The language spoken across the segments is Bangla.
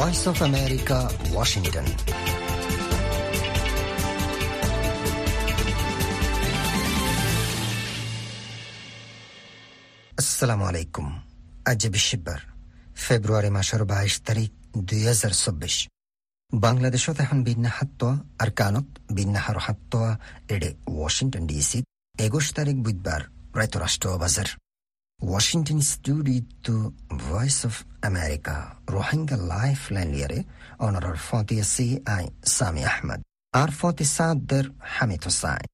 ভয়েস অফ আমেরিকা ওয়াশিংটন আসসালামু আলাইকুম আজ বিশ্ববার ফেব্রুয়ারি মাসের বাইশ তারিখ, দুই হাজার চব্বিশ। বাংলাদেশত এখন বিন্যা হাত্তোয়া আর কানত বিন্যাহার হাত্তোয়া এডে ওয়াশিংটন ডিসি, একুশ তারিখ বুধবার রাষ্ট্র বাজার Washington studio voice of America Rohingya life line লিয়ারে অনারর ফতি সি আই সামি আহমদ আর ফতি সাদ্দের হামিদ হোসাইন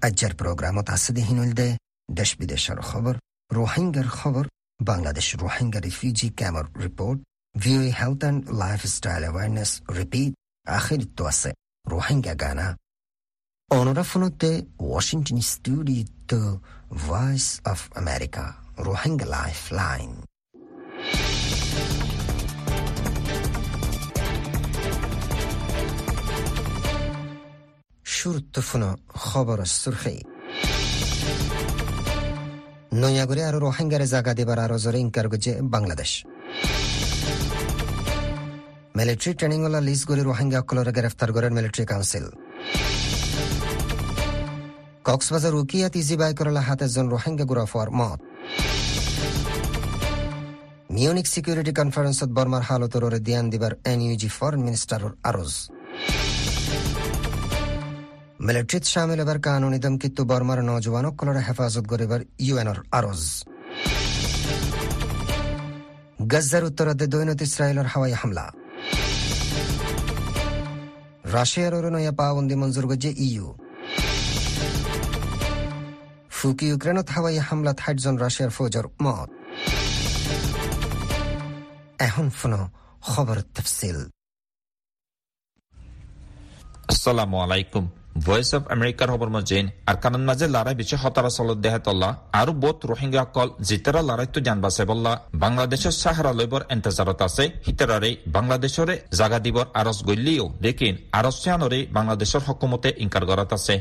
আজ্জার প্রোগ্রামত আসদি হিনুলদে দেশ বিদেশের খবর রোহিঙ্গার খবর Bangladesh Rohingya refugee ক্যাম্পর report VOA health and lifestyle awareness repeat আখির তো আছে রোহিঙ্গা গানা অনুরাফনতে Washington studio voice of America Rohingya life line শুরুত্বফুন খবর সুরখি নয়াগরে আরও রোহিঙ্গারে জাগা দেবার আরও জোরে ইনকার গজে বাংলাদেশ মিলিটারি ট্রেনিং ওলা লিজ করে রোহিঙ্গা অকলরে গ্রেফতার করেন মিলিটারি কাউন্সিল কক্সবাজার উকিয়াত ইজি বাই করলা হাতে জন রোহিঙ্গা গুরাফার মত। মিউনিক সিকিউরিটি কনফারেন্সত বর্মার হালতর ধ্যান দিবার এনইউজি ফরেন মিনিস্টারর আরজ। মিলিটারিত সামিল এবার কানুনি দমকিত্তু বর্মার নজওয়ানক কলরে হেফাজত করিবার ইউএনর আরজ। গজ্জার উত্তরাদে দৈনত ইসরায়েলের হাওয়াই হামলা। রাশিয়ার নয়া পাবন্দি মঞ্জুর গজে ইউ। ফুকি ইউক্রেনত হাওয়াই হামলা থাইটজন রাশিয়ার ফৌজর মত। এখন ফোন খবর তফসিল আসসালামু আলাইকুম। ভয়েস অফ আমেরিকাৰ খবৰ মজিন আৰু কাণন মাজে লৰাই বেছি হতাৰা চলত দেহে তল্লা আৰু বহুত ৰোহিংগাসকল জিতাৰা লৰাইতো জান বাচে বল্লা। বাংলাদেশৰ চাহাৰা লৈবৰ এণ্টাজাৰত আছে সিতাৰাৰে বাংলাদেশৰে জাগা দিবৰ আৰজ গল্লিও লেকিন আৰজ চিয়ানৰে বাংলাদেশৰ হকুমতে ইনকাৰ কৰাত আছে।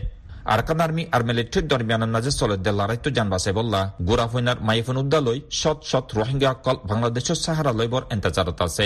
আরকান আর্মি আর মিলিট্রির দরমিয়ানের মাঝে চলতে লড়াইতো জান বাসে বললা গুরাফইনার মাইফুন উদ্দালয় শত শত রোহিঙ্গা অকল বাংলাদেশের সাহারা লইবর এন্তাজারত আছে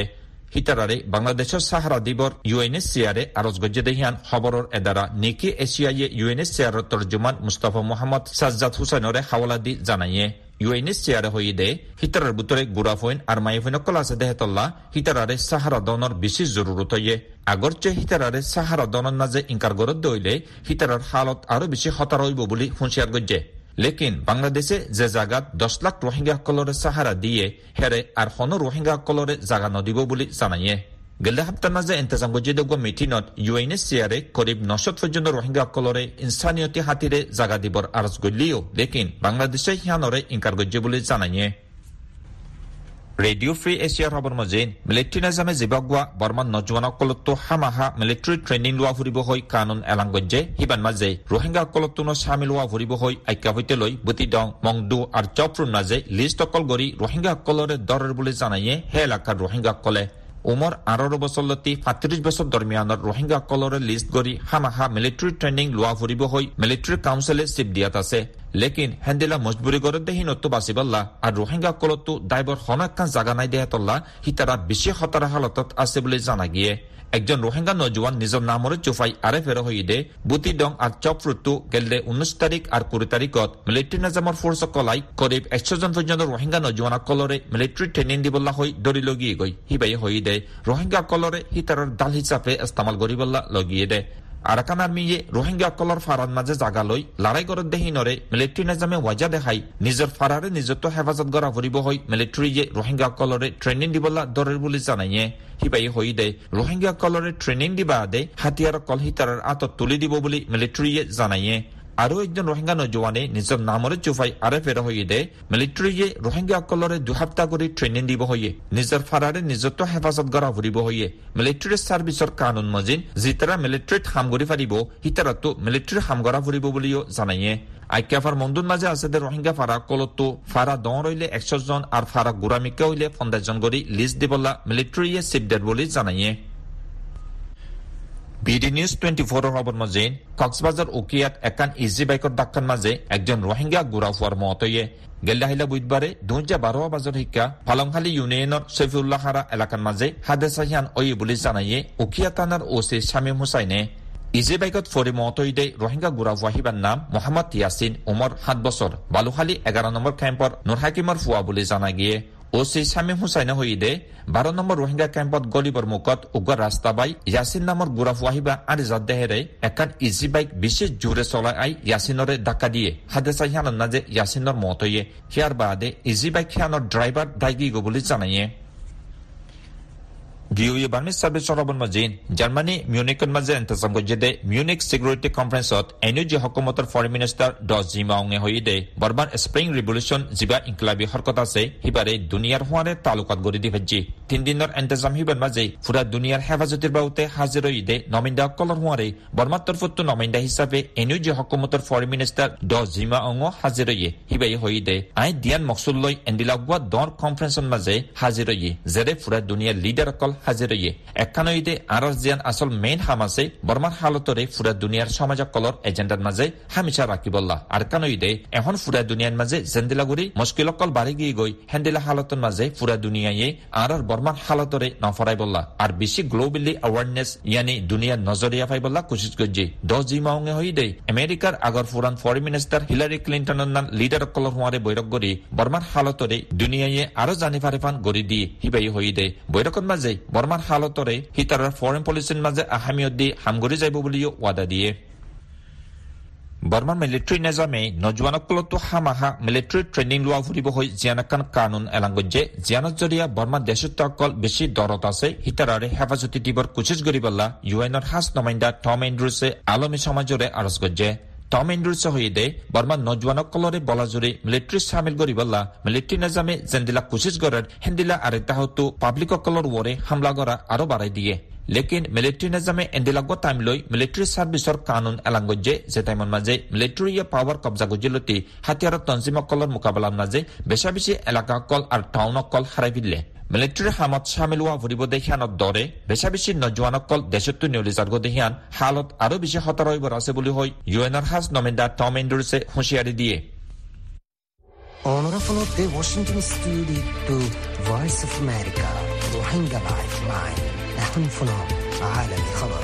হিতারারে বাংলাদেশের সাহারা দিবর ইউএনএসসিআরে আরজ গজ্জে দেহিয়ান খবরের এদারা নিকি এশিয়াইয়ে ইউএনএসসিআর তর্জুমান মুস্তাফা মোহাম্মদ সাজ্জাদ হুসাইনরে হাওলা দি জানাইয়ে ইউএনএসসিআর হয়ে দে হিতারার বুতরে গুরাফইন আর মাইফইন অকল আছে দেহতল্লা হিতারারে সাহারা দনর বিশেষ জরুরত হইয়ে আগরচে হিতারারে সাহারা দনর নাজে ইনকার গরদ দইলে হিতারার হালত আরও বেশি হতার হইব বলে হুঁশিয়ার গজ্জে লেকিন বাংলাদেশে যে জাগাত দশ লাখ রোহিঙ্গা সকলরে সাহারা দিয়ে হেরে আর হন রোহিঙ্গা সকলরে জাগা নদিব বুলি জানাইয়ে গেলে সপ্তাহ ইন্তজাম গজিদগ্য মিটিনত ইউএনএসিআরে করিব নশত পর্যন্ত রোহিঙ্গা সকলরে ইনসানিয়তি হাতিরে জাগা দিবর আরজ গলিও লেকিন বাংলাদেশে হিয়ানরে ইনকার গজ্জে বুলি জানাইয়ে ৰেডিঅ' ফ্ৰী এছিয়াৰ খবৰ মজিন মিলিটাৰী নাজামে জিবাগুৱা বৰ্মান নজৱানসকলতো হামাহা মিলিটাৰী ট্ৰেইনিং লোৱা ফুৰিব হৈ কানুন এলাং গজ্জে সিবান মাজে ৰোহিংগাসকলতো চামিল হোৱা ফুৰিব হৈ আজ্ঞা সৈতে লৈ বুটি দং মংডু আৰু চপ্ৰুৰ মাজে লিষ্ট অকল কৰি ৰোহিংগাসকলৰে দৰৰ বুলি জানায়ে সেই এলেকাৰ ৰোহিংগাসকলে উমৰ আঢ়ৰ বছৰলতি সাতত্ৰিশ বছৰ দৰমিয়ানৰ ৰোহিংগাসকলৰে লিষ্ট কৰি হামাহা মিলিটাৰী ট্ৰেইনিং লোৱা ফুৰিব হৈ মিলিটাৰী কাউন্সিলে চিপ দিয়াত আছে। লেকিন হেন্দিলা মজবুৰি গৰত দেহি নতো বাচিবল্লা আৰু ৰোহিংগাসকলতো দাইবৰ সনকান জাগা নাই দেহে তল্লা সি তাৰা বেছি খতৰা হালতত আছে বুলি জানা গিয়ে। একজন রোহিঙ্গা নজওয়ান নিজের নামরে চুফাই আরে ফের হইদে বুতি ডং আর চপফ্রুটু গেলে উনিশ তারিখ আর কুড়ি তারিখত মিলিটারি নাজামর ফোর্স কলাই করিব একশো জন পর্যন্ত রোহিঙ্গা নজওয়ান কলরে মিলিটারি ট্রেনিং দিবলা হই দরি লগিয়ে গই হিবাই হইদে। রোহিঙ্গা কলরে হিতারর দাল হিসাবে ইস্তেমাল করিবলা লগিয়ে দে। আরাকান আর্মিয়ে রোহিঙ্গা কলর ফাৰাৰ মাজে জাগা লৈ লাৰাই গৰত দেহি নৰে মিলিট্ৰী নাজামে ৱাজা দেখাই নিজৰ ফাৰাৰে নিজত্ব হেফাজত করা ভৰিব হৈ মিলিট্ৰীয়ে রোহিঙ্গা কলরে ট্ৰেইনিং দিবলা দৰে বুলি জানাইয়ে সিপাহী হৈ দে। রোহিঙ্গা কলরে ট্ৰেইনিং দিবা দে, হাতিয়ার অকল হিতারের আতত তুলি দিব বুলি মিলিট্ৰীয়ে জানাইয়ে। আৰু একজন ৰোহিংগা নজোৱানে নিজৰ নামৰে চুফাই আৰে ফেৰ হৈয়ে দে মিলিটাৰীয়ে ৰোহিংগাসকলৰে দুসপ্তাহ কৰি ট্ৰেইনিং দিব হৈয়ে নিজৰ ফাৰাৰে নিজত্ব হেফাজত কৰা ফুৰিব হৈয়ে মিলিটাৰী ছাৰ্ভিচৰ কানুন মজিন, যিতাৰা মিলিটাৰীত কাম কৰি পাৰিব সিতাৰাতো মিলিটাৰী কাম কৰা ফুৰিব বুলিও জানায়ে আইক্যাফার মন্দুর মাঝে আছে দে রোহিঙ্গা ফারা কলতো ফারা দং রইলে একশো জন আর ফারা গুড়ামিকা হইলে পঞ্চাশ জন করে লিস্ট দিবলা মিলিটারিয়ে সিপ ডেড বলে জানাইয়ে। বিডি নিউজ টুৱেণ্টি ফ'ৰৰ খবৰ মাজে কক্সবাজাৰ উকিয়াত একান ইজি বাইকৰ দাক্কান মাজে একজন ৰোহিংগা গুৰা হোৱাৰ মতয়ে গেল্লাহিলা বুধবাৰে দুহেজাৰ বাৰ বাজৰ শিক্ষা ফালংখালী ইউনিয়নৰ চৈফুল্লাহ হাৰা এলেকাৰ মাজে হাদেচাহিয়ান অই বুলি জানায়ে উকিয়া থানাৰ অ' চি শামীম হুচাইনে ইজি বাইকত ফৰি মতইদে ৰোহিংগা গুৰা হোৱাহিবাৰ নাম মহম্মদ ইয়াছিন উমৰ সাত বছৰ, বালুখালী এঘাৰ নম্বৰ কেম্পৰ নুৰ হাকিমৰ ফুৱা বুলি জনা গিয়ে ওসি শামীম হুসাইনে হইদে বারো নম্বর রোহিঙ্গা কেম্পত গলিবর মুখত উগ্র রাস্তা বাই ইয়াসিন নামৰ গুৰা ফুৱাহিবা আৰু জাদেহেৰে এখন ইজি বাইক বিশেষ জোৰে চলাই আই ইয়াসিনৰে ডাকা দিয়ে। হাদেচা যে নাজে ইয়াসিনৰ মতয়ে সিয়াৰ বাদে ইজি বাইক সিয়ানৰ ড্ৰাইভাৰ দায়গিগ বুলি জানায়ে ভিওয়ে বাৰ্মিজ চাৰ্ভিচ চলাবন জাৰ্মানী মিউনিকত মাজে গজ্জেদে মিউনিক ছিকিউৰিটি কনফাৰেন্সত এন জি হকুমতৰ ফৰেন মিনিষ্টাৰ ড জিমাউঙে হৈদে বৰ্বাৰ স্প্ৰিং ৰিভলিউশ্যন যিবা ইনকলাবী হৰকত আছে সিবাৰে দুনিয়াৰ হোৱাৰে তালুকাত গৰি দি ভাজি তিনিদিনৰ এণ্টাজাম সিবাৰ মাজে ফুৰা দুনিয়াৰ হেফাজতিৰ বাবুতে হাজিৰ হৈদে নমিন্দাসকলৰ হোৱাৰে বৰ্মাৰ তৰফতো নমিন্দা হিচাপে এন জি হকুমতৰ ফৰেন মিনিষ্টাৰ ড জিমাউঙ হাজিৰ হৈয়ে সিবাই হৈদে আই দিয়ান মকচুল লৈ এণ্ডিলাগুৱা দৰ কনফাৰেন্সৰ মাজে হাজিৰ হৈয়ে যেৰে ফুৰা দুনিয়াৰ লিডাৰসকল হাজিৰয়ে একানৈদে আৰৰ জিয়ান আচল মেইন হামাছে বৰ্মাৰ হালতৰে ফুৰা দুনিয়াৰ সমাজসকলৰ এজেণ্ডাৰ মাজে হামিচা ৰাখিবল্লা আৰু এখন ফুৰা দুনিয়াৰ মাজে জেন্দিলাগুৰি মুস্কিলসকল বাঢ়ি গিয়ে গৈ হেন্দিলা হালতৰ মাজে ফুৰা দুনিয়ায়ে আৰৰ বৰ্মাৰ হালতৰে নফৰাই বল্লা আৰু বেছি গ্ল'বেলি এৱাৰনেছ ইয়ানি দুনিয়াৰ নজৰীয়া ফাইবল্লা কোচিছ গজ্জি। দহ জি মাউঙে হৈ দে আমেৰিকাৰ আগৰ ফুৰান ফৰেন মিনিষ্টাৰ হিলাৰী ক্লিণ্টনৰ নাম লিডাৰসকলৰ হোৱাৰে বৈৰক কৰি বৰ্মাৰ হালতৰে দুনিয়ায়ে আৰু জানি ফাৰে ফান গঢ়ি দিয়ে সিবাই হৈ দে বৈৰকত মাজে বৰ্মাৰ হালতৰে সি তাৰ ফৰেন পলিচিৰ মাজে আসামিয়ত দি হামগুৰি যাব বুলিও ৱাদা দিয়ে। বৰ্মাৰ মিলিটাৰী নেজামে নজৱানসকলতো হামাহা মিলিটাৰী ট্ৰেইনিং লোৱা ফুৰিব হৈ জিয়ানাকান কানুন এলাংগজে জিয়ানত জৰিয়া বৰ্মাৰ দেশত্বসকল বেছি দৰত আছে হিতাৰাৰে হেফাজতি দিবৰ কোচিছ কৰিবলা ইউ এনৰ সাজ নমাইন্দা টম এণ্ড্ৰুছে আলমী সমাজৰে আৰজ গজ্জে। টম এণ্ড্ৰুছ সহিদে বৰ্মাৰ নজৱানসকলৰে বলাজুৰি মিলিটাৰী চামিল কৰিবলা মিলিটাৰী নেজামে যেন্দিলা কোচিছ কৰাৰ হেন্দিলা আৰু তাহতো পাব্লিকসকলৰ ৱৰে হামলা কৰা আৰু বাঢ়াই দিয়ে। লেকিন মিলিটাৰী নেজামে এণ্ডিলাগত টাইম লৈ মিলিটাৰী ছাৰ্ভিচৰ কানুন এলাংগজে যে টাইমৰ মাজে মিলিটাৰীয়ে পাৱাৰ কব্জা গজিলতি হাতিয়াৰৰ তঞ্জিমসকলৰ মোকাবিলাৰ মাজে বেচা বেছি এলেকাসকল আৰু টাউনসকল হাৰাই দিলে মিলিটাৰী হামত চামিল হোৱা ফুৰিব দেখিয়ানৰ দৰে বেচা বেছি নজৱানসকল দেশতো নিয়লি যাৰ্গ দেখিয়ান হালত আৰু বেছি সতৰ হৈবৰ আছে বুলি হৈ ইউ এনৰ সাজ নমিন্দা টম এণ্ডুৰছে হুঁচিয়াৰি দিয়ে Honor of the Washington studio to Voice of America Rohingya Lifeline এখন শুনো عالمي خبر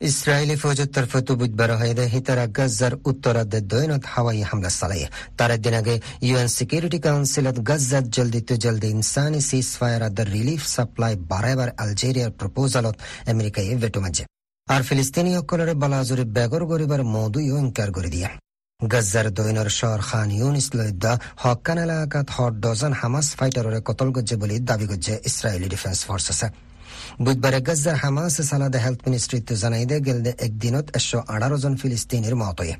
ইসরায়েলি ফৌজের তরফে তো বুধবার হয়ে হিতারা গাজার উত্তরার্ধে দৈনত হাওয়াই হামলা চালায়। তার একদিন আগে ইউএন সিকিউরিটি কাউন্সিলত গাজাত জলদি তো জলদি ইনসানি সিজ ফায়ার আর রিলিফ সাপ্লাই বাড়াইবার আলজেরিয়ার প্রপোজালত আমেরিকায় ভেটো মাঝে আর ফিলিস্তিনীসকলরে বালাজুরি বেগর গরিবার মৌদুইও ইনকার করে দিয়ে। গাজ্জার দৈনৰ শহৰ খান ইউনিছ লৈদ্যা হকান এলেকাত হৰ ডজন হামাছ ফাইটাৰৰে কতল গজ্জে বুলি দাবি গজ্জে ইছৰাইলী ডিফেন্স আছে বুধবাৰে গাজ্জাৰ হামাছ চালাদে হেল্থ মিনিষ্ট্ৰীত জনাই দে গেলদে একদিনত এশ আঠারো জন ফিলিস্তিনিৰ মতয়ে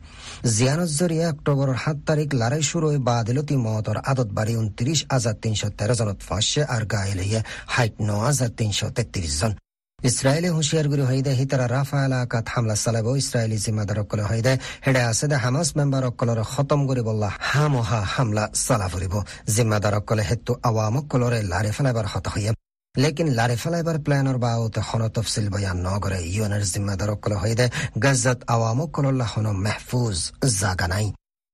জিয়ানত জৰিয়ে অক্টোবৰৰ সাত তাৰিখ লৰাই শুরু হৈ বাদিলতি মতৰ আদত বাঢ়ি ঊনত্ৰিশ হাজাৰ তিনশ তেরো জনত ফাঁসে আর গায়ে লইয়ে হাইট ন হাজার তিনশ তেত্রিশ জন ইসরায়েলে হুঁশিয়ারগুড়ি হইদে হিতারা রাফা এলাকাত হামলা চালাব ইসরায়েলি জিম্মাদারসকলে হইদে হেডে আছে দে হামাস মেম্বাৰসকলৰ খতম কৰিবল্লা হামহা হামলা চালা ফুৰিব জিম্মাদাৰসকলে হেতু আৱামসকলৰে লাৰে ফেলাইবাৰ হত হইয়ে লেকিন লারে ফেলাইবার প্ল্যানর বাউতে হন তফসিল বয়ান নগরে ইউএনের জিম্মাদারসকলে হইদে গাজ্জাত আওয়ামকলল্লা হন মেহফুজ জাগা নাই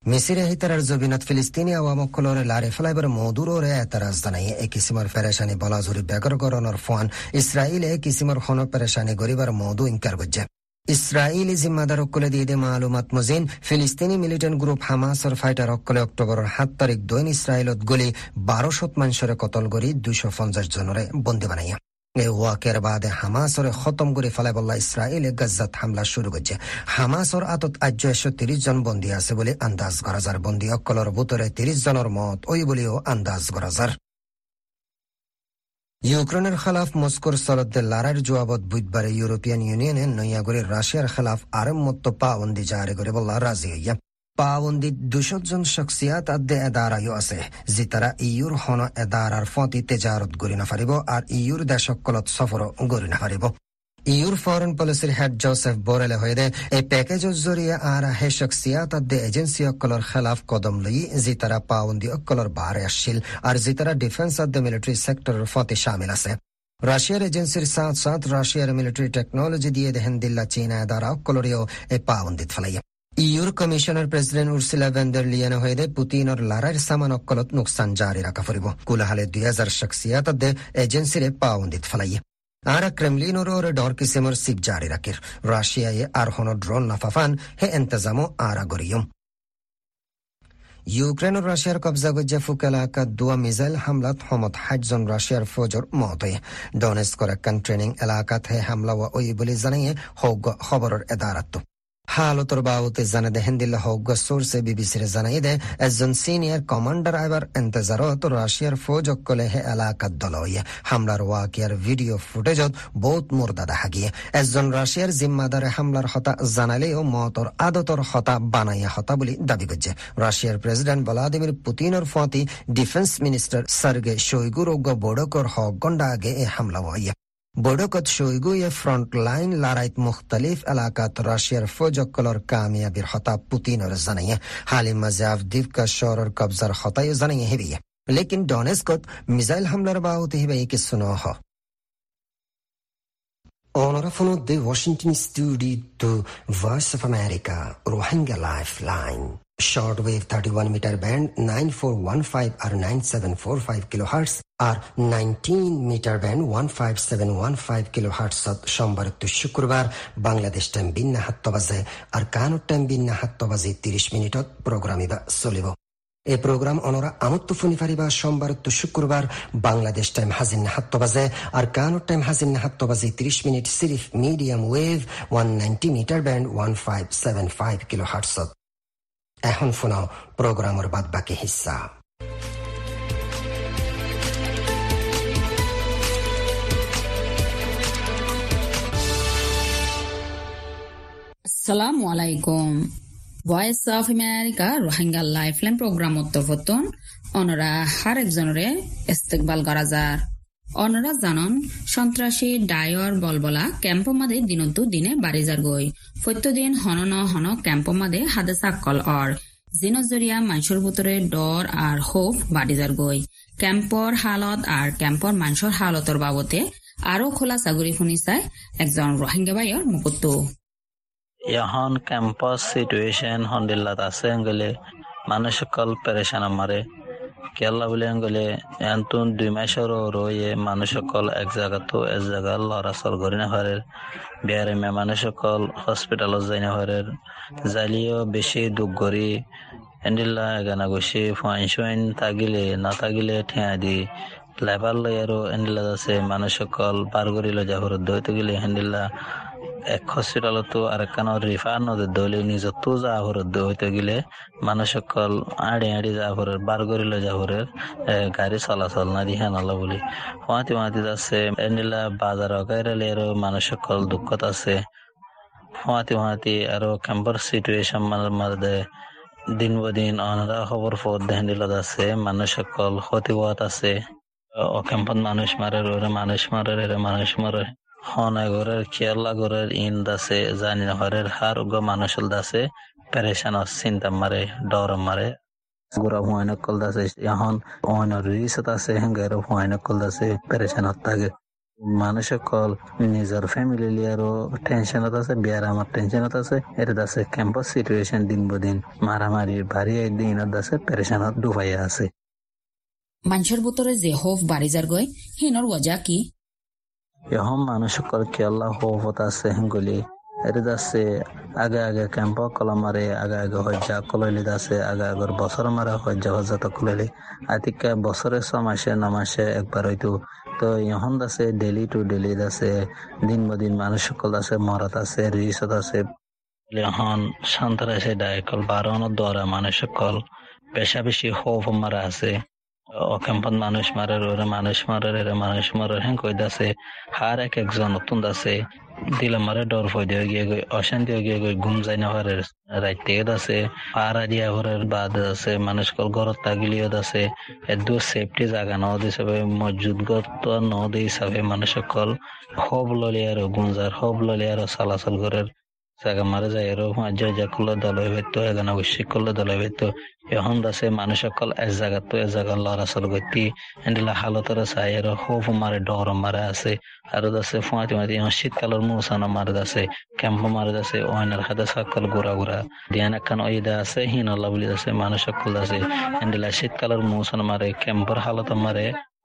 মিসিরে হিতারার জবিনত ফিলিস্তিনি আওয়ামকলরে লারে লাৰি মধুররে এতারাজ জানাই এ কিসিমর পেরেশানি বলাজুরি বেগর বেগৰ ফোয়ান ইসরায়েল ইছৰাইলে কিসিমর হন পেরেশানি গরিবার মধু ইনকার গজ্জে। ইসরায়েলি জিম্মাদারসকলে দিয়ে দিয়ে মালুমাত মজিন ফিলিস্তিনি মিলিটেন্ট গ্রুপ হামাসর ফাইটারসকলে অক্টোবৰৰ সাত তাৰিখ দৈন ইছৰাইলত গলি বাৰশত মানসৰে কতল কৰি দুইশ পঞ্চাশ জনৰে বন্দী বানাইয়া। এই ওয়াকের বাদে হামাসরে খতম করে ফেলাই বল্লা ইসরায়েলে গাজ্জাত হামলা শুরু করছে। হামাসর আতত আজ্য একশো তিরিশ জন বন্দী আছে বলে আন্দাজ করা যার। বন্দী অকলর বুতরে তিরিশ জনের মত, ওই বলেও আন্দাজ করা যার। ইউক্রেনের খেলাফ মস্কোর সরদ্দের লড়াইয়ের জবাবত বুধবারে ইউরোপিয়ান ইউনিয়নে নৈয়াগরে রাশিয়ার খেলাফ আরম মত পাবন্দি জারি করে বললা রাজি হইয়া। পাবন্দি দুশো জন শখসিয়াত আদে এদারাইও আছে, যে তারা ইউর হন এদারার ফতি তেজারত গরি নাফারিব আর ইউর দেশকলত সফরও গড়ি না ইউর ফরেন পলিসির হেড জোসেফ বোরেলে হয়ে এই প্যাকেজৰ জৰিয়ে আর হে শখসিয়াত আদে এজেন্সি অকলৰ খেলাফ কদম লই যি তারা পাবন্দি অকলৰ বারে আসছিল আর যি তারা ডিফেন্স আদে মিলিটারি সেক্টরের ফতে শামিল আছে। রাশিয়ার এজেন্সির সাথ সাথ রাশিয়ার মিলিটারি টেকনোলজি দিয়ে দেহেন দিল্লা চীনা দ্বারা অকলরিও এ পাবন্দিত ফেলাইয়া your commissioner president Ursula von der Leyen হয়ে পুতিনর লারার সামান অকলত নুকসান জারি রাখা ফুরিব। কুলাহালে দুই হাজার শখসিয়াত এজেন্সিরে পাবন্দিত ফেলাইয়া Ara Kremlinor dor kisimor sib jari rakir. Russia ar hono drone nafafan he entazamo ara goriyum. Ukraine ও রাশিয়ার কবজা গজ্জা ফুক এলাকা দুয়া মিসাইল হামলাত হমত হাজজন রাশিয়ার ফৌজর মত ডনেস করাক্কান ট্রেনিং এলাকাত হালতর বাউতে জানাদে হেন্দিল্লা হৌগা সোর্সে বিবিসিরে জানাইদে একজন সিনিয়র কমান্ডার আইবার এন্তেজারত রাশিয়ার ফৌজ অক্কলে হে এলাকাত দলইয়ে হামলার ওয়াকিয়ার ভিডিও ফুটেজত বহুত মুর্দা দেখা গিয়ে একজন রাশিয়ার জিম্মাদারে হামলার হতা জানালেও মতর আদতর হতা বানাইয়া হতা বলি দাবি করছে রাশিয়ার প্রেসিডেন্ট ভ্লাদিমির পুতিনের ফতি ডিফেন্স মিনিস্টার সার্গে শৈগুর বোডকর হক গন্ডা আগে এ হামলা ওয়াইয়া বড়কত শৈগুয়ে ফ্রন্টলাইন লড়াইত মুখতালিফ এলাকাত রাশিয়ার ফৌজকলর কামিয়াবির হতা পুতিনর জানাইয়ে হালি মাজাফ দিভকা শহরের কবজার হতাই জানাইয়ে হেবিয়ে লেকিন ডনেস্কত মিসাইল হামলার বাউতে হিবে কিছু নহ Onorevole de Washington Studio to Voice of America, Rohingya Lifeline. Shortwave 31 meter band 9415 or 9745 kilohertz আর 19 মিটার ব্যান্ড 15715 কিলোহার্টজ সোমবার তো শুক্রবার বাংলাদেশ টাইম বিন্না হাত্ত বাজে আর কানুর টাইম বিন্না হাত্ত বাজে 30 মিনিটত প্রোগ্রাম ইবা চলিব এই প্রোগ্রাম অনরা আমত্ত ফুনি ফারিবা সোমবার তো শুক্রবার বাংলাদেশ টাইম হাজিন হাত্ত বাজে আর কানুর টাইম হাজিন হাত্ত বাজে 30 minute সিরিফ medium wave 190 metre band 1575 kilohertz এখন শোনাও প্রোগ্রামের বাদ বাকি হিস্সা। আসসালামু আলাইকুম। Voice of America Rohingya lifeline programme উত্তরপতন অনরা হার একজনরে ইস্তেকবাল করা যার। অনরা জানন, সন্ত্রাসী ডায়র বলবলা ক্যাম্প মাদে দিনতো দিনে বাড়ি যার গই দিন হন হন ক্যাম্প মাদে হাদে সাকল অর জিনজরিয়া মাংসর ভিতরে ডর আর হোফ বাড়িজার গই ক্যাম্পর হালত আর ক্যাম্পর মাংসর হালতর বাবতে আরও খোলা শুনি চাই একজন রোহিঙ্গা বাইর মুকুত্ত এখন ক্যাম্পাস সিটুয়েশন হন্ডিল্লাত আছে গেলে মানুষ সকল পেরেশান আমারে কেল্লা বলে গেলে এন্তun দুই মাসের রয়ে মানুষ সকল এক জায়গা তো এক জায়গা লড়াচল করি না পারে বিহারে মে মানুষ সকল হসপিটালত যাই না পারে জালিও বেশি দুঃখ করি এন্ডিল্লা এগানা গেছি ফাইন শুইন থাকিলে না থাকিলে ঠেয়া দি। লেবার লই আৰু এন্ডিল্লা আছে মানুষ সকল পার করি লো যাহর দইতে গেলে হেন্ডিল্লা এক হসপিটালতো আরেকখানো রিফার নদী দলি নিজতো যাহরের হইতে গেলে মানুষ সকল আড়ি আড়ি যাহরের বার করিলে যাহরের গাড়ি চলাচল না দিহা নালা বলি। হুয়াতি হুয়াতি আছে এনিলা বাজার গাইরালে আর মানুষ সকল দুঃখত আছে। হুয়াতি হুয়াতি আর ক্যাম্পার সিচুয়েশন মাঝে দিন বদিন অনারা খবর ফোর দেহানিলত আছে মানুষ সকল ক্ষতি আছে। ও ক্যাম্পত মানুষ মারে মানুষ মারে মানুষ মারে। হনগরের কেরলাগরের ইন দাসে, জানি হরের হার উগ মানুষল দাসে, পেরেশান চিন্তা মারে, ডর মারে। গুড়া ভুয়াইন কল দাসে, এখন অন রিসত আছে হেঙ্গার ভুয়াইন কল দাসে, পেরেশান থাকে মানুষ কল নিজের ফ্যামিলি লিয়ারও টেনশনত আছে, বিয়ার আমার টেনশনত আছে এটা আছে ক্যাম্পাস সিচুয়েশন দিন বদিন মারামারি ভারী দিনত আছে পেরেশানত ডুবাইয়া আছে। মানুষের ভিতরে যে হোফ বাড়ি যার গই হিনর ওজা কি? এখন মানুষ কেলা হত আছে হেঙ্গলি। আছে আগে আগে ক্যাম্প কলম মারে, আগে আগে হজ্জা কলইলি আছে, আগে আগর বছর মারে হজ্জা হজ্জা তো কলইলি। আতিকা বছরে ছ মাসে, ন মাসে একবার হয়তো তো ইহন আছে ডেলি টু ডেলি আছে, দিন বদিন মানুষ সকল আছে, মরাত আছে, রিসত আছে। এখন সন্ত্রাসে ডাইকল বারোনের দ্বারা মানুষ সকল পেশা বেশি হোফ মারা আছে। অকেম্পত মানুষ মারার, ওরা মানুষ মারার, এরা মানুষ মারার হ্যাঁ কই দাসে হার এক একজন নতুন দাসে দিলে মারে ডর ফই দিয়ে গিয়ে গই, অশান্তি গিয়ে গই, ঘুম যাই না হারে রাইতে দাসে পাড়া দিয়া ঘরের বাদ আছে, মানুষ কল ঘরত তাগিলিও দাসে এদু সেফটি জায়গা ন দিছে মজুদ গত ন দি হিসাবে মানুষ কল হব ললি আর গুঞ্জার, হব ললি আর চলাচল জায়গা মারা যায় মাঝে যা করলে দল হইতো এখানে অবশ্যই করলে দল হইতো। এখন দাসে মানুষ সকল এক জায়গা তো এক জায়গা লড়াচল করতি, এন্ডিলা হালতর চাই, এর হোফ মারে, ডর মারে আছে। আর দাসে ফুঁয়াতি মাতি শীতকালের মৌসানো মারে দাসে ক্যাম্প মারে দাসে ওইনার হাতে সকল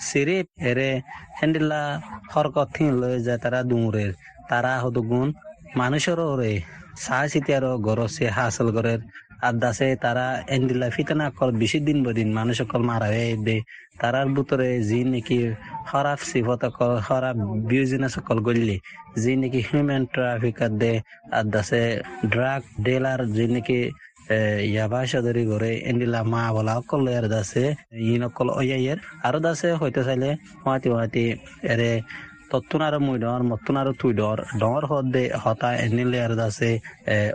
সিরিপ এরে হ্যান্ডিলা হরকত থিন লয়ে যায় তারা দুমুরের তারা হদুগুন মানুষেরও রে সাহা সিতিয়ারও গরসে হাসল গরের আদাসে তারা এন্ডিলা ফিতানা কল বেশি দিন বদিন মানুষ সকল মারা হয়ে দে তারার ভিতরে যি নাকি খারাপ সিফত খারাপ বিউজিনা সকল গলি যি নাকি হিউম্যান ট্রাফিকার দে আদাসে ড্রাগ ডিলার যি নাকি ইয়াবা সদরি ঘরে এন্ডিলা মা বলা অকল এর দাসে ইন অকল অয়াইয়ের আরও দাসে হইতে চাইলে মাতি মাতি এরে তত্তুন আর মুই ডর মত্তুন আর তুই ডর ডর হদে হতা এনিলে আর দাসে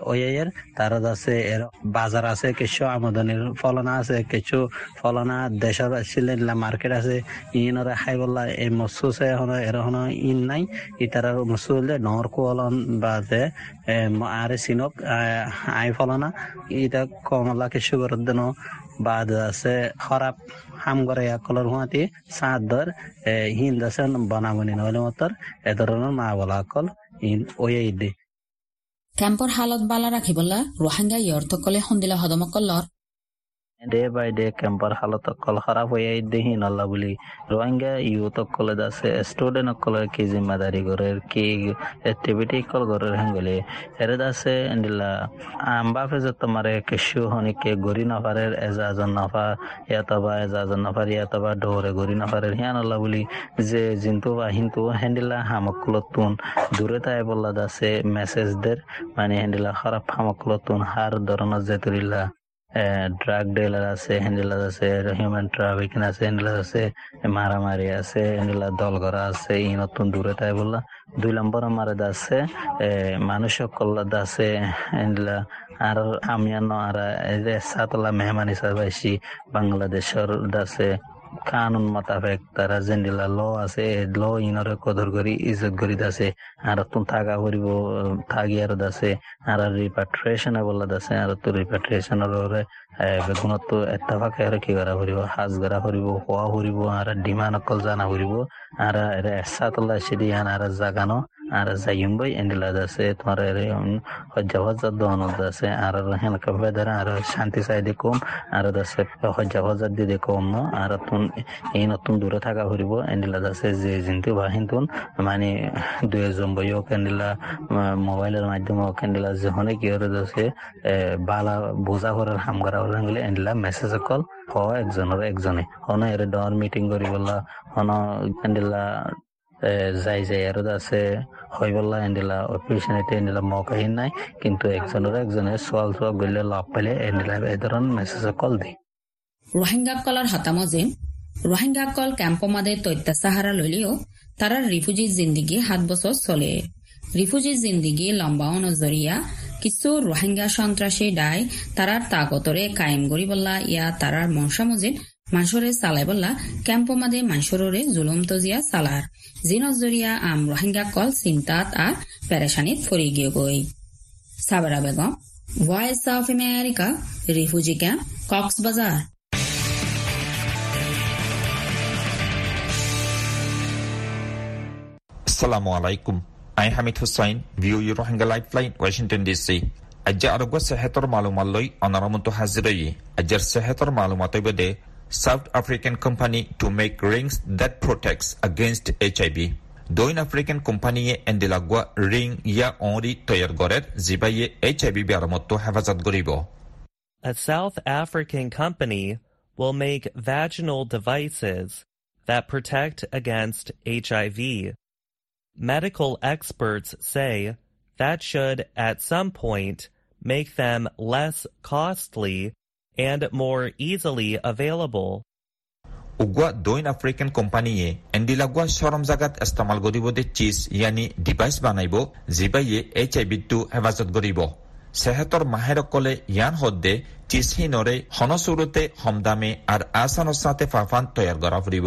ওয়াইয়ের তার দাসে এর বাজার আছে কিছু আমদানির ফলনা আছে কিছু ফলনা দেশের ছিলেন মার্কেট আছে। ইনরে হাই বললা এই মসুসে হন এর হন ইন নাই। ইতার মসুলে ডর কোলন বাদে আরে সিনক আই ফলনা। ইটা কমলা কিছু করে দেন বাদ আছে খারাপ হাম করে কলর হুঁয়াতি, সাত দর হিন্দ আছে বনাবনি নহলে মতর, এ ধরনের মা বলা অকল ইন ওয়ে দে। কেম্পর হালত বালা রাখিবলা রোহাঙ্গা ইয়র্তকলে সন্দিলা হদমকল্লর ডে বাই ডে ক্যাম্পার হালত কল খারাপ হয়ে দেহি নল্লা বলি। রোহিঙ্গা ইউথ কলে দাসে স্টুডেন্ট কলে কি জিম্মাদারি করে কি এক্টিভিটি কল করে হেঙ্গলে। এরে দাসে এন্ডিলা আম্বা ফেজে তোমারে কেশু হনি কে গরি নফারের এজাজন নফা ইয়াতবা এজাজন নফার ইয়াতবা ডোরে গরি নফারের, হিয়া নল্লা বলি। যে জিন্তু বা হিন্তু হেন্ডিলা হামকুলতুন দূরে তাই বললা দাসে মেসেজ দের মানে হেন্ডিলা খারাপ হামকুলতুন হার ধরনের যে তুলিলা ড্রাগ ডিলার আছে হ্যান্ডেলার আছে হিউম্যান ট্রাফিকিং আছে হ্যান্ডেলার আছে, মারামারি আছে হ্যান্ডেলার দল করা আছে ই নতুন দূরে তাই বললা দুই নম্বর আমার আছে মানুষ সকল আছে হ্যান্ডেলার আর আমি আর সাতলা মেহমান হিসাবে বাংলাদেশের দাসে কানুন মোতাবেক তারা জেন্ডিলা ল আছে ল ইনরে কদর করি ইজ্জত করি দাসে আর তুম থাকা করিব থাকি আর দাসে আর রিপাট্রিয়েশন বললা দাসে আর তো রিপাট্রিয়েশন বেগুনত এত্তাফাকে আর কি করা করিব হাজ করা করিব হওয়া করিব আর ডিমান্ড অকল জানা করিব আর এর এসাতল্লা সিদি আর জাগানো আর যাইম বই এন্ডিলা দাসে তোমার হজ্জা হজ্জা দন দাসে আর হেনকা বেদার আর শান্তি চাইদে কম আর দাসে হজ্জা হজ্জা দিদে কম আর তুন, এই নতুন দূরে থাকা ফুরিব এন্ডিলা দাসে যে জিন্তু বা হিন্তুন মানে দুই জম্বই হোক এন্ডিলা মোবাইলের মাধ্যমে হোক এন্ডিলা যখন কি করে দাসে বালা বোঝা করার হাম করা এন্ডিলা মেসেজ কল হ একজনের একজনে। হন এর ডর মিটিং করি বললা হন এন্ডিলা যাই যাই আর আছে হয় বললা এন্ডিলা অপারেশনেতে এন্ডিলা মৌকাহীন নাই, কিন্তু একজনের একজনের সোয়াল সোয়া গলে লাভ পাইলে এন্ডিলা এই ধরনের মেসেজ কল দি রোহিঙ্গা কলার হতামজে রোহিঙ্গা কল ক্যাম্প মাদে তৈত্যা সাহারা লইলেও তারা রিফুজি জিন্দিগি সাত বছর চলে। রিফুজি জিন্দিগি লম্বা নজরিয়া, কিছু রোহিঙ্গা সন্ত্রাসী ডাই তারার তাগতরে কায়েম গড়ি বললা ইয়া তারার মনসা মজিদ মানুষরে চালাই বললা ক্যাম্প মাদে মানুষরে জুলুম তজিয়া চালার যি নজরিয়া, আম রোহিঙ্গা কল চিন্তাত আর পেরেশানিত ফরি গিয়ে গই। Sabera Begum voice of America refugee camp, Cox's Bazar. আমি Hamid Hussain VOA Rohingya life line Washington D C আজ্যা আৰোগ্য চেহেতৰ মালুমাল লৈ অনাৰমন্ত হাজিৰই আজ্যাৰ চেহেতৰ মালুমাতৈ বাদে South African company to make rings that protects against HIV. দৈন আফ্ৰিকান কোম্পানীয়ে এণ্ডেলাগুৱা ৰিং ইয়া অঁৰি তৈয়াৰ কৰে যিবায়ে এইচ আই ভি ব্যায়ামতো হেফাজত কৰিব A South African company will make vaginal devices that protect against HIV. Medical experts say that should, at some point, make them less costly and more easily available. Ugwa doin African company endilagwa sorom zagat istamal goribo de cheese yani device banaibo jibaye HIV to হেফাজত কৰিব সেহেতৰ মাহেৰকলে ইয়ান সদ্যে চিজহীনৰে হনচুৰুতে সমদামে আৰু আচানচাতে ফাফান তৈয়াৰ কৰা ফুৰিব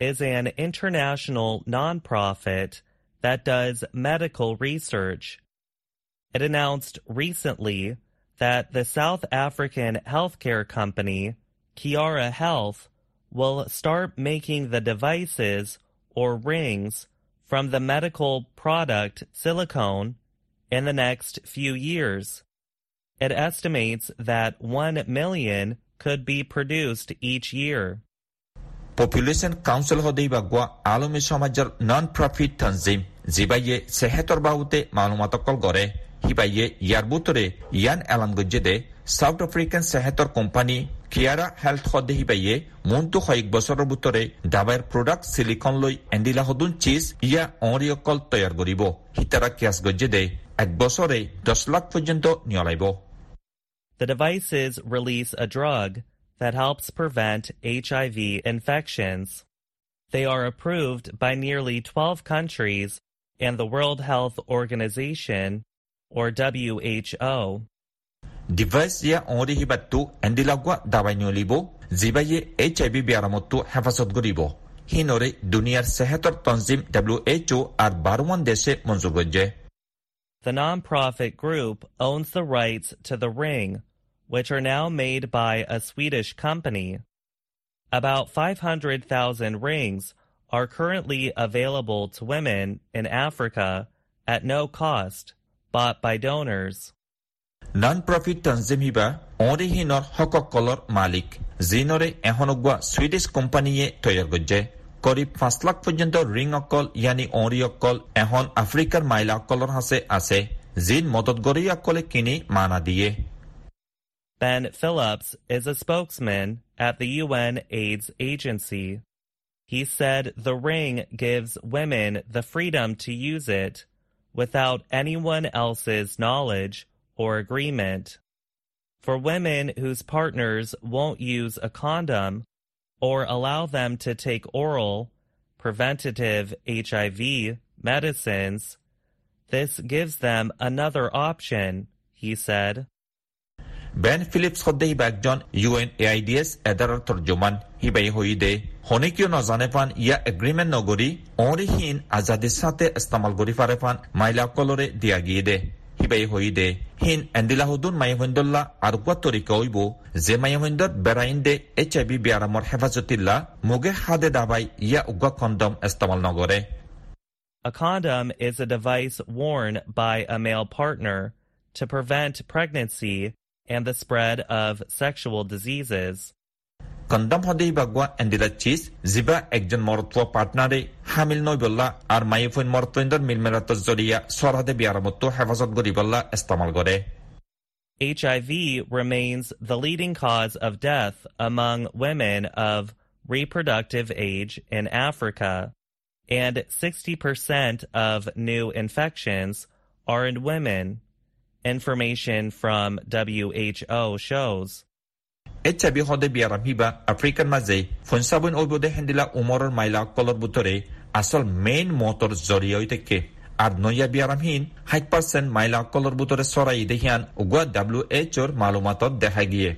is an international nonprofit that does medical research. It announced recently that the South African healthcare company, Kiara Health, will start making the devices or rings from the medical product silicone in the next few years. It estimates that 1 million could be produced each year. Population council সদেই বাগুৱা আলমী সমাজৰ নন প্ৰফিট তঞ্জিম যিবাইয়ে চেহেতৰ বাহুতে মালুমাতকল গড়ে। সিবাইয়ে ইয়াৰ বুটৰে ইয়ান এলান গজ্জে দে চাউথ আফ্ৰিকান চেহেতৰ কোম্পানী কিয়াৰা হেল্থ সদেহি বাইয়ে মনটো কয়েক বছৰৰ ভিতৰে দাবাইৰ প্ৰডাক্ট চিলিকন লৈ এণ্ডিলা সদুন চিজ ইয়া অঁৰিয়কল তৈয়াৰ কৰিব। সীতাৰা কিয়াছ এক বছৰে দহ লাখ পৰ্যন্ত নিয়লাইব। The devices release a drug. that helps prevent HIV infections. They are approved by nearly 12 countries and the World Health Organization, or WHO. Device yeah অঁৰি হিবাতটো এণ্ডিলাগুৱা দাবাই নিয়লিব যিবাইয়ে H I V বিয়াৰামতটো হেফাজত কৰিব হিনৰে দুনিয়াৰ চেহেতৰ তঞ্জিম ডাব্লিউ এইচ অ' আৰু বাৰৱান দেশে মঞ্জুৰ কৰিছে The nonprofit group owns the rights to the ring, which are now made by a Swedish company. About 500,000 rings are currently available to women in Africa at no cost, bought by donors. Non profit তঞ্জিমিবা অৰিহীনৰ হকসকলৰ মালিক যিনৰে এখনগুৱা ছুইডিছ কোম্পানীয়ে তৈয়াৰ কৰিছে করিব পাঁচ লাখ পর্যন্ত রিং অকল ইয়ানি অঁরি অকল এখন আফ্রিকার মাইলা অকলর হাসে আছে জিন মদত গরি অকলে কিনি মানা দিয়ে Ben Phillips is a spokesman at the UN AIDS Agency. He said the ring gives women the freedom to use it without anyone else's knowledge or agreement. For women whose partners won't use a condom or allow them to take oral, preventative HIV medicines, this gives them another option, he said. Ben Phillips সদ্যে হিবা একজন U N A I D S এডাৰৰ তৰ্জমান হিবাই হৈ দে হনে কিয় নজানে পান ইয়া এগ্ৰিমেণ্ট নগৰি অৰিহীন আজাদী সাথে ইস্তেমাল কৰি ফাৰে পান মাইলাসকলৰে দিয়া গিয়ে দে হিবাই হৈ দে হিন এণ্ডিলাহুদুন মাইহন্দুল্লাহ আৰু কোৱা তৰিকা হইব যে মাইহন্দত বেৰাইন দে এইচ আই ভি বিয়াৰামৰ হেফাজতিল্লা মুগে হাদে দাবাই ইয়া উগা কণ্ডম ইস্তেমাল নগৰে A condom is a device worn by a male partner to prevent pregnancy and the spread of sexual diseases. Condom সদেই বাগুৱা এণ্ডিলা cheese যিবা একজন মৰত্ব পাৰ্টনাৰে হামিল নৈ বল্লা আৰু মাইফৈন মৰত্বেন্দৰ মিলমেলাতৰ জৰিয়া চৰহাদে বিয়াৰামতো হেফাজত কৰি বল্লা ইস্তেমাল কৰে HIV remains the leading cause of death among women of reproductive age in Africa, and 60% of new infections are in women, আফ্ৰিকাৰ মাজে ফনচাবন ঐবদে হেন্দিলা উমৰৰ মাইলা কলৰ বুটৰে আচল মেইন মটৰ জৰিয়া হৈ থাকে আর নয়া বিয়ারামহীন ষাট পার্সেন্ট মাইলা ডাব্লিউ এইচ ওর মালুমাতত দেখা গিয়ে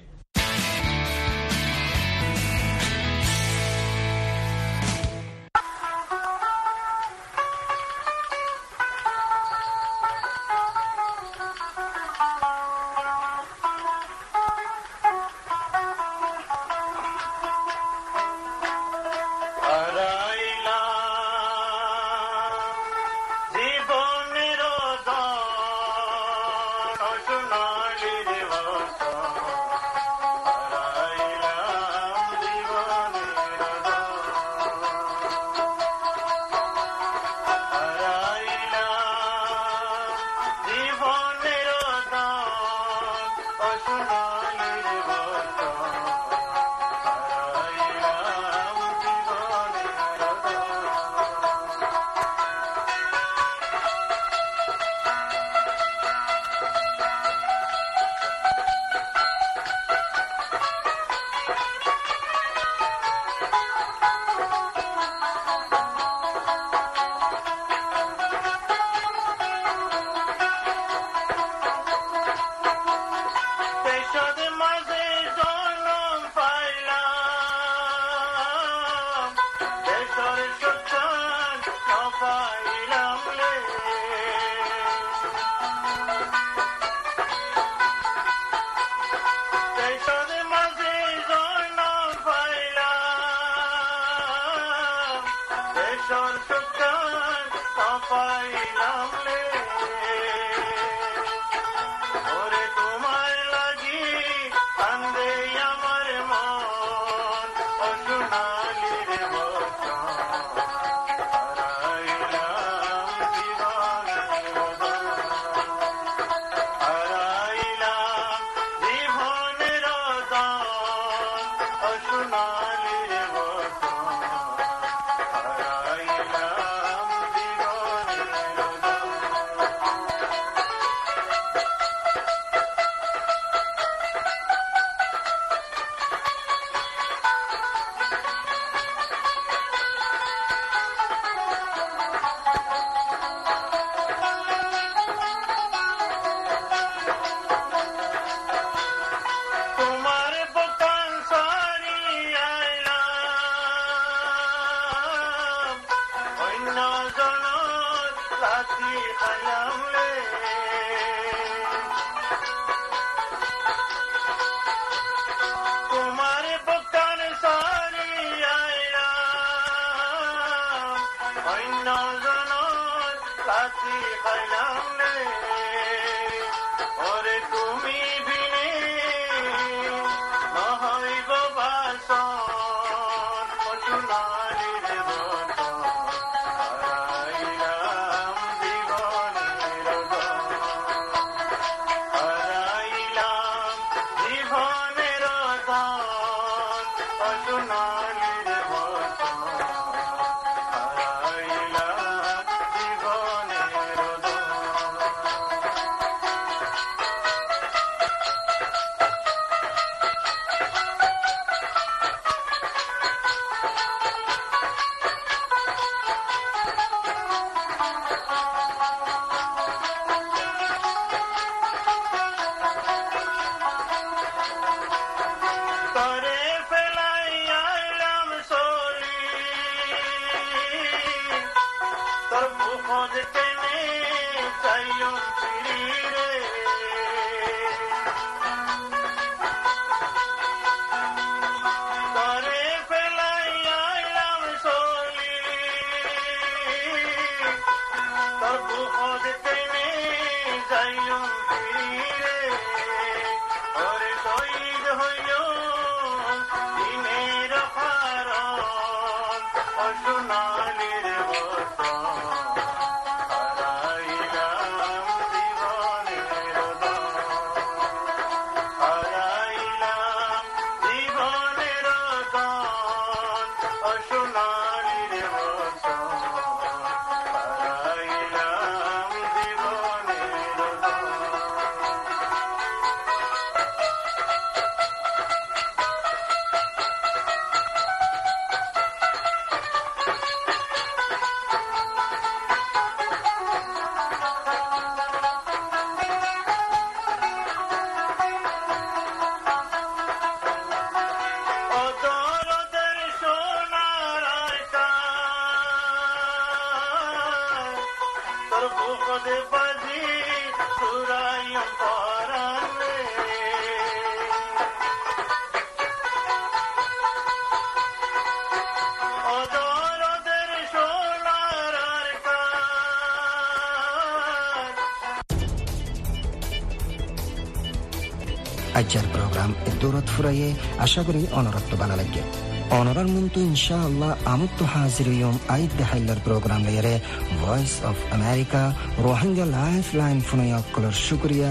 প্রোগ্রাম দূরত ফুরাইয়ে আশা করি অনরত্ব বানা লাগে অনরার মন্তু ইনশাআল্লাহ আমুত্ত হাজির ইয়ম আইদ দেহাইলার প্রোগ্রাম লেয়ারে voice of America Rohingya life line ফুনাইয়া কলর শুক্রিয়া